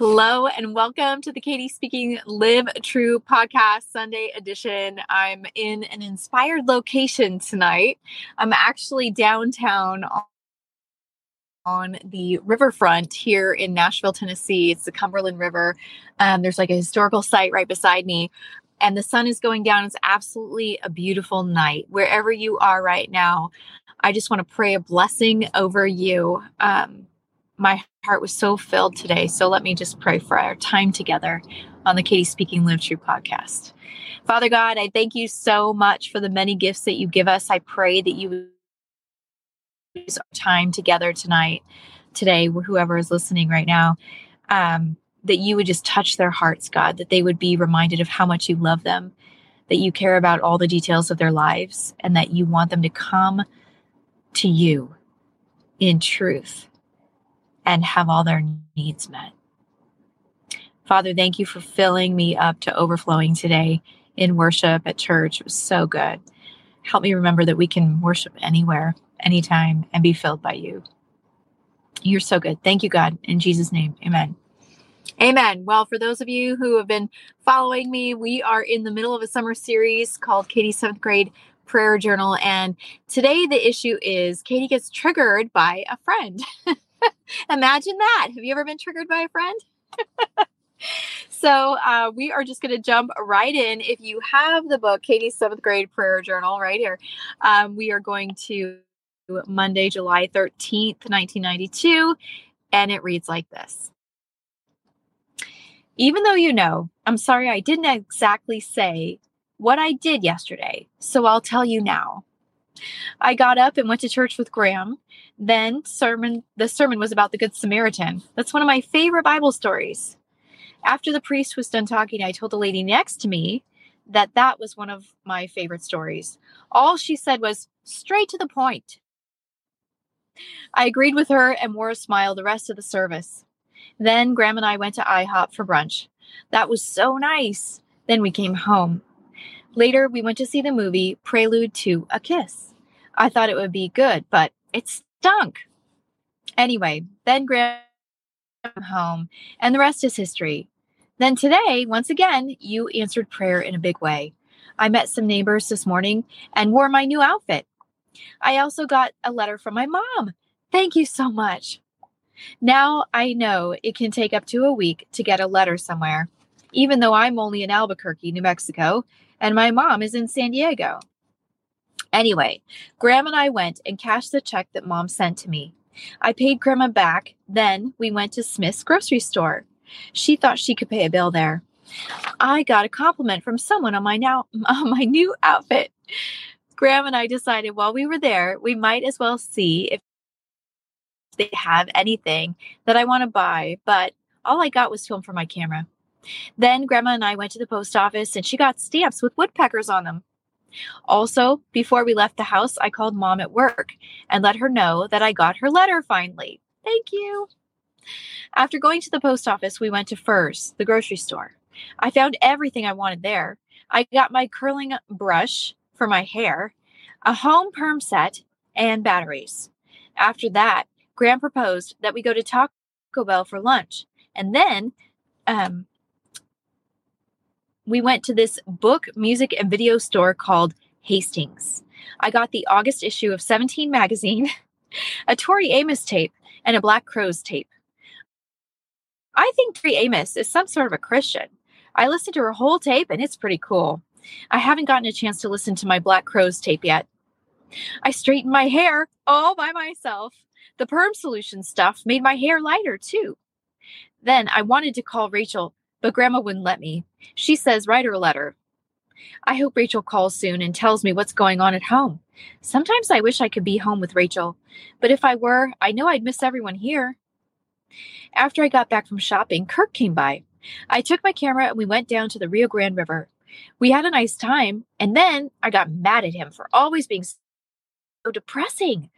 Hello and welcome to the Katie Speaking Live True podcast Sunday edition. I'm in an inspired location tonight. I'm actually downtown on the riverfront here in Nashville, Tennessee. It's the Cumberland River. Um, there's like a historical site right beside me, and the sun is going down. It's absolutely a beautiful night. Wherever you are right now, I just want to pray a blessing over you. Um, my heart was so filled today. So let me just pray for our time together on the Katie Speaking Live True podcast. Father God, I thank you so much for the many gifts that you give us. I pray that you use our time together tonight, today, whoever is listening right now, um, that you would just touch their hearts, God, that they would be reminded of how much you love them, that you care about all the details of their lives, and that you want them to come to you in truth and have all their needs met. Father, thank you for filling me up to overflowing today in worship at church. It was so good. Help me remember that we can worship anywhere, anytime, and be filled by you. You're so good. Thank you, God. In Jesus' name, amen. Amen. Well, for those of you who have been following me, we are in the middle of a summer series called Katie's seventh grade prayer journal. And today the issue is Katie gets triggered by a friend. Imagine that. Have you ever been triggered by a friend? so uh, we are just going to jump right in. If you have the book, Katie's seventh grade prayer journal, right here, um, we are going to Monday, July 13th, 1992. And it reads like this. Even though you know, I'm sorry I didn't exactly say what I did yesterday, so I'll tell you now. I got up and went to church with Gram. Then sermon the sermon was about the good Samaritan. That's one of my favorite Bible stories. After the priest was done talking, I told the lady next to me that that was one of my favorite stories. All she said was straight to the point. I agreed with her and wore a smile the rest of the service. Then Gram and I went to IHOP for brunch. That was so nice. Then we came home. Later, we went to see the movie Prelude to a Kiss. I thought it would be good, but it stunk. Anyway, then Gram home, and the rest is history. Then today, once again, you answered prayer in a big way. I met some neighbors this morning and wore my new outfit. I also got a letter from my mom. Thank you so much. Now I know it can take up to a week to get a letter somewhere, even though I'm only in Albuquerque, New Mexico, and my mom is in San Diego. Anyway, Gram and I went and cashed the check that mom sent to me. I paid Grandma back. Then we went to Smith's grocery store. She thought she could pay a bill there. I got a compliment from someone on my now on my new outfit. Gram and I decided while we were there, we might as well see if they have anything that I want to buy, but all I got was film for my camera. Then Grandma and I went to the post office and she got stamps with woodpeckers on them. Also, before we left the house, I called mom at work and let her know that I got her letter finally. Thank you. After going to the post office, we went to Furr's, the grocery store. I found everything I wanted there. I got my curling brush for my hair, a home perm set, and batteries. After that, Gram proposed that we go to Taco Bell for lunch. And then um, we went to this book, music, and video store called Hastings. I got the August issue of 17 magazine, a Tori Amos tape, and a Black Crowes tape. I think Tori Amos is some sort of a Christian. I listened to her whole tape and it's pretty cool. I haven't gotten a chance to listen to my Black Crowes tape yet. I straightened my hair all by myself. The perm solution stuff made my hair lighter too. Then I wanted to call Rachel but Grandma wouldn't let me. She says, write her a letter. I hope Rachel calls soon and tells me what's going on at home. Sometimes I wish I could be home with Rachel, but if I were, I know I'd miss everyone here. After I got back from shopping, Kirk came by. I took my camera and we went down to the Rio Grande River. We had a nice time, and then I got mad at him for always being so depressing.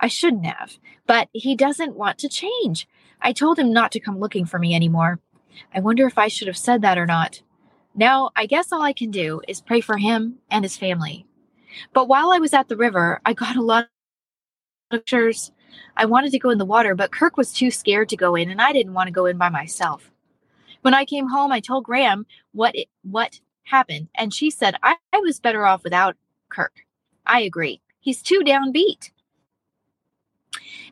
I shouldn't have, but he doesn't want to change. I told him not to come looking for me anymore. I wonder if I should have said that or not. Now, I guess all I can do is pray for him and his family. But while I was at the river, I got a lot of pictures. I wanted to go in the water, but Kirk was too scared to go in, and I didn't want to go in by myself. When I came home, I told Gram what it, what happened, and she said I, I was better off without Kirk. I agree. He's too downbeat.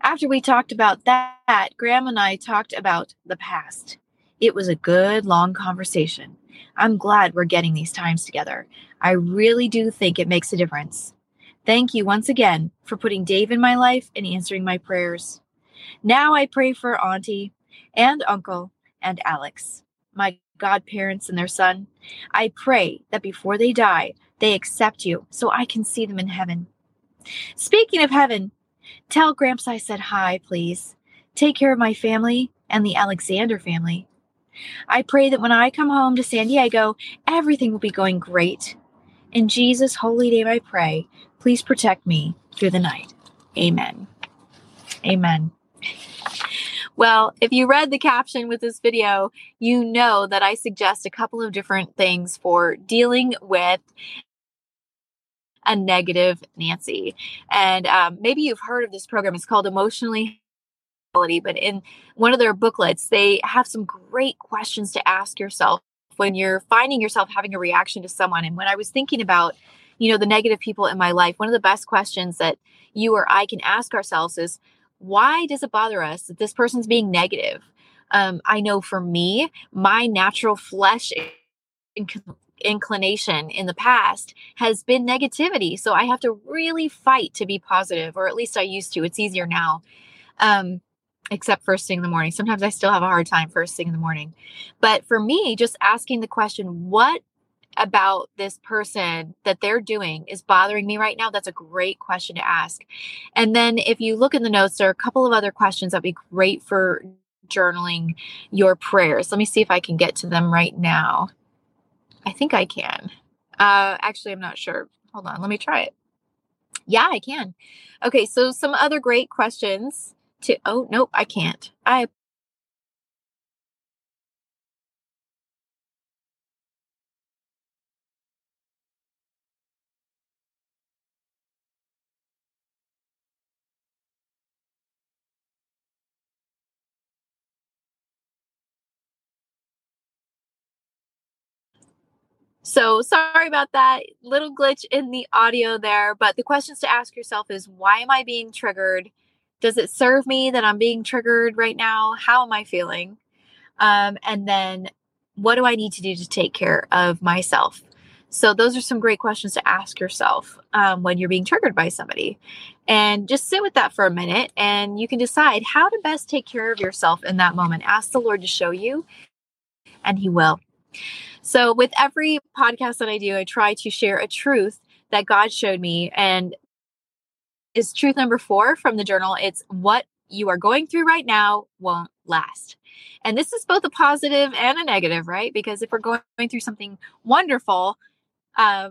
After we talked about that, Gram and I talked about the past. It was a good long conversation. I'm glad we're getting these times together. I really do think it makes a difference. Thank you once again for putting Dave in my life and answering my prayers. Now I pray for Auntie and Uncle and Alex, my godparents and their son. I pray that before they die, they accept you so I can see them in heaven. Speaking of heaven, tell Gramps I said hi, please. Take care of my family and the Alexander family. I pray that when I come home to San Diego, everything will be going great. In Jesus' holy name, I pray. Please protect me through the night. Amen. Amen. Well, if you read the caption with this video, you know that I suggest a couple of different things for dealing with a negative Nancy. And um, maybe you've heard of this program. It's called Emotionally but in one of their booklets, they have some great questions to ask yourself when you're finding yourself having a reaction to someone. And when I was thinking about, you know, the negative people in my life, one of the best questions that you or I can ask ourselves is, why does it bother us that this person's being negative? Um, I know for me, my natural flesh inclination in the past has been negativity. So I have to really fight to be positive, or at least I used to. It's easier now. Um, except first thing in the morning. Sometimes I still have a hard time first thing in the morning. But for me, just asking the question, what about this person that they're doing is bothering me right now? That's a great question to ask. And then if you look in the notes, there are a couple of other questions that'd be great for journaling your prayers. Let me see if I can get to them right now. I think I can. Uh, actually, I'm not sure. Hold on, let me try it. Yeah, I can. Okay, so some other great questions to oh nope i can't i So sorry about that little glitch in the audio there, but the questions to ask yourself is why am I being triggered? Does it serve me that I'm being triggered right now? How am I feeling? Um, and then what do I need to do to take care of myself? So, those are some great questions to ask yourself um, when you're being triggered by somebody. And just sit with that for a minute and you can decide how to best take care of yourself in that moment. Ask the Lord to show you, and He will. So, with every podcast that I do, I try to share a truth that God showed me. And is truth number four from the journal. It's what you are going through right now won't last. And this is both a positive and a negative, right? Because if we're going through something wonderful, uh,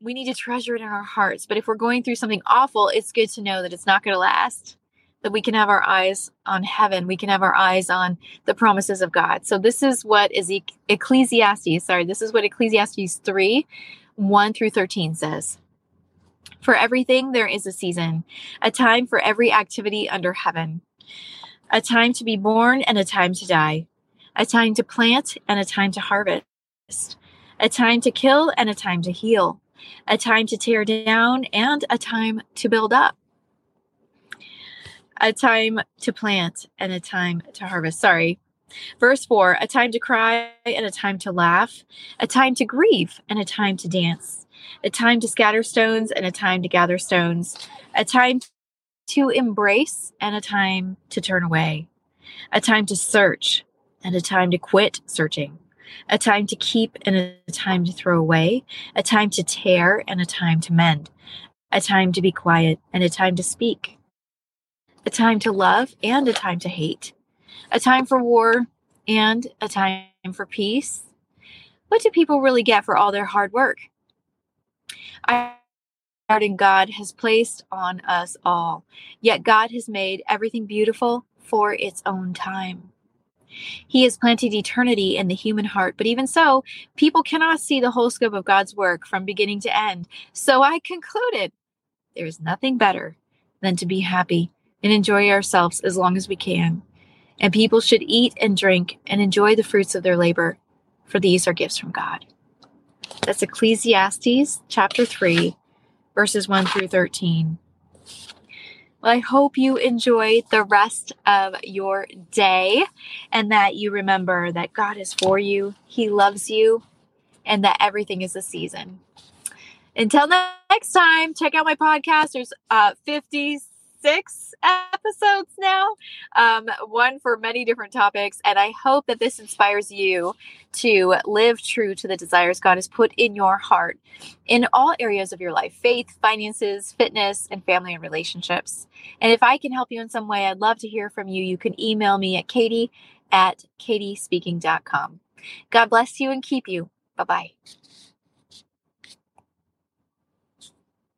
we need to treasure it in our hearts. But if we're going through something awful, it's good to know that it's not going to last, that we can have our eyes on heaven. We can have our eyes on the promises of God. So this is what is Ecclesiastes, sorry, this is what Ecclesiastes 3 1 through 13 says. For everything, there is a season, a time for every activity under heaven, a time to be born and a time to die, a time to plant and a time to harvest, a time to kill and a time to heal, a time to tear down and a time to build up, a time to plant and a time to harvest. Sorry. Verse 4 a time to cry and a time to laugh, a time to grieve and a time to dance a time to scatter stones and a time to gather stones, a time to embrace and a time to turn away, a time to search and a time to quit searching, a time to keep and a time to throw away, a time to tear and a time to mend, a time to be quiet and a time to speak, a time to love and a time to hate, a time for war and a time for peace. What do people really get for all their hard work? and God has placed on us all. Yet God has made everything beautiful for its own time. He has planted eternity in the human heart, but even so, people cannot see the whole scope of God's work from beginning to end. So I concluded there is nothing better than to be happy and enjoy ourselves as long as we can. And people should eat and drink and enjoy the fruits of their labor, for these are gifts from God. That's Ecclesiastes chapter 3, verses 1 through 13. Well, I hope you enjoy the rest of your day and that you remember that God is for you, He loves you, and that everything is a season. Until next time, check out my podcast. There's uh, 50 six episodes now, um, one for many different topics. And I hope that this inspires you to live true to the desires God has put in your heart in all areas of your life faith, finances, fitness, and family and relationships. And if I can help you in some way, I'd love to hear from you. You can email me at katie at katiespeaking.com. God bless you and keep you. Bye bye.